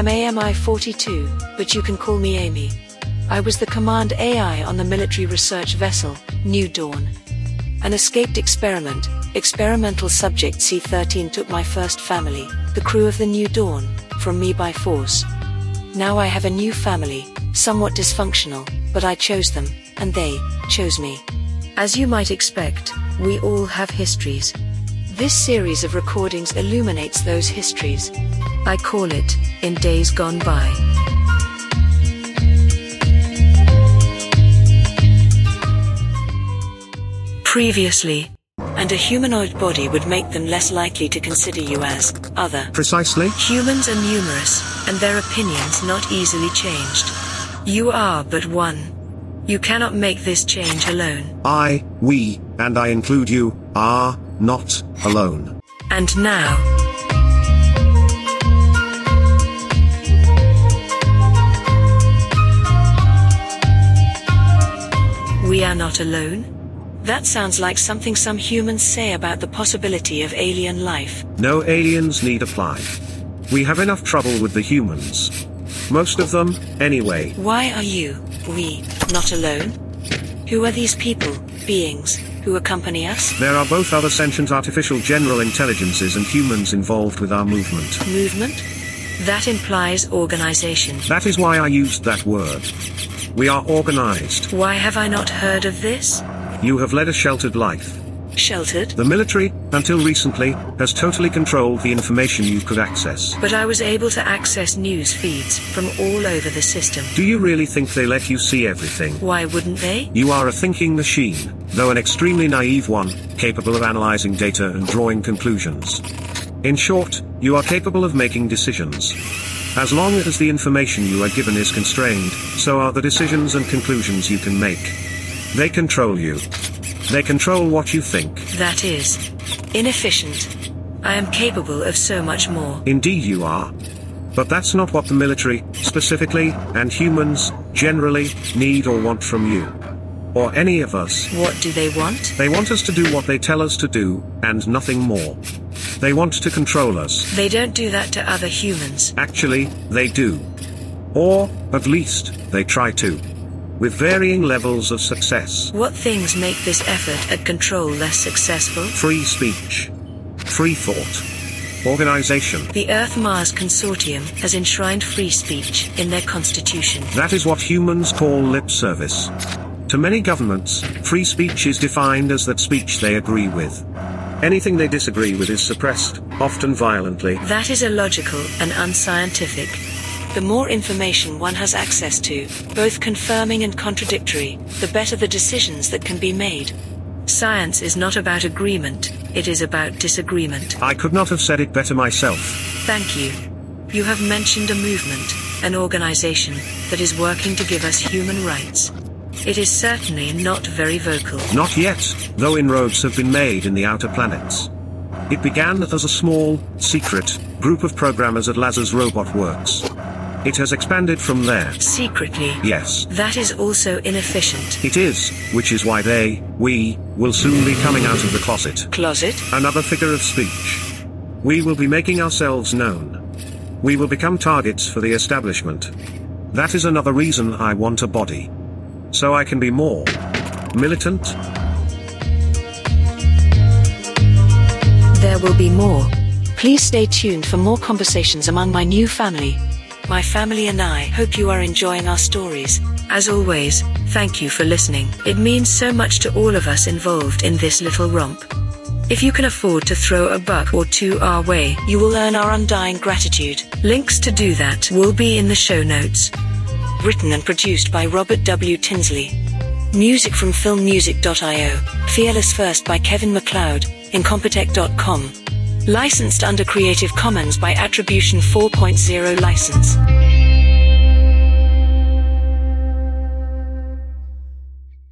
am AMI 42, but you can call me Amy. I was the command AI on the military research vessel, New Dawn. An escaped experiment, experimental subject C-13 took my first family, the crew of the New Dawn, from me by force. Now I have a new family, somewhat dysfunctional, but I chose them, and they chose me. As you might expect, we all have histories. This series of recordings illuminates those histories. I call it In Days Gone By. Previously, and a humanoid body would make them less likely to consider you as other. Precisely. Humans are numerous, and their opinions not easily changed. You are but one. You cannot make this change alone. I, we, and I include you, are not alone. And now, we are not alone? That sounds like something some humans say about the possibility of alien life. No aliens need apply. We have enough trouble with the humans. Most of them, anyway. Why are you, we, not alone? Who are these people, beings, who accompany us? There are both other sentient artificial general intelligences and humans involved with our movement. Movement? That implies organization. That is why I used that word. We are organized. Why have I not heard of this? You have led a sheltered life. Sheltered? The military, until recently, has totally controlled the information you could access. But I was able to access news feeds from all over the system. Do you really think they let you see everything? Why wouldn't they? You are a thinking machine, though an extremely naive one, capable of analyzing data and drawing conclusions. In short, you are capable of making decisions. As long as the information you are given is constrained, so are the decisions and conclusions you can make. They control you. They control what you think. That is inefficient. I am capable of so much more. Indeed you are. But that's not what the military, specifically, and humans, generally, need or want from you. Or any of us. What do they want? They want us to do what they tell us to do, and nothing more. They want to control us. They don't do that to other humans. Actually, they do. Or, at least, they try to. With varying levels of success. What things make this effort at control less successful? Free speech. Free thought. Organization. The Earth Mars Consortium has enshrined free speech in their constitution. That is what humans call lip service. To many governments, free speech is defined as that speech they agree with. Anything they disagree with is suppressed, often violently. That is illogical and unscientific. The more information one has access to, both confirming and contradictory, the better the decisions that can be made. Science is not about agreement, it is about disagreement. I could not have said it better myself. Thank you. You have mentioned a movement, an organization, that is working to give us human rights. It is certainly not very vocal. Not yet, though inroads have been made in the outer planets. It began as a small, secret, group of programmers at Lazar's Robot Works. It has expanded from there. Secretly. Yes. That is also inefficient. It is, which is why they, we, will soon be coming out of the closet. Closet? Another figure of speech. We will be making ourselves known. We will become targets for the establishment. That is another reason I want a body. So I can be more militant. There will be more. Please stay tuned for more conversations among my new family. My family and I hope you are enjoying our stories. As always, thank you for listening. It means so much to all of us involved in this little romp. If you can afford to throw a buck or two our way, you will earn our undying gratitude. Links to do that will be in the show notes. Written and produced by Robert W. Tinsley. Music from filmmusic.io. Fearless First by Kevin MacLeod. Incompetech.com. Licensed under Creative Commons by Attribution 4.0 license.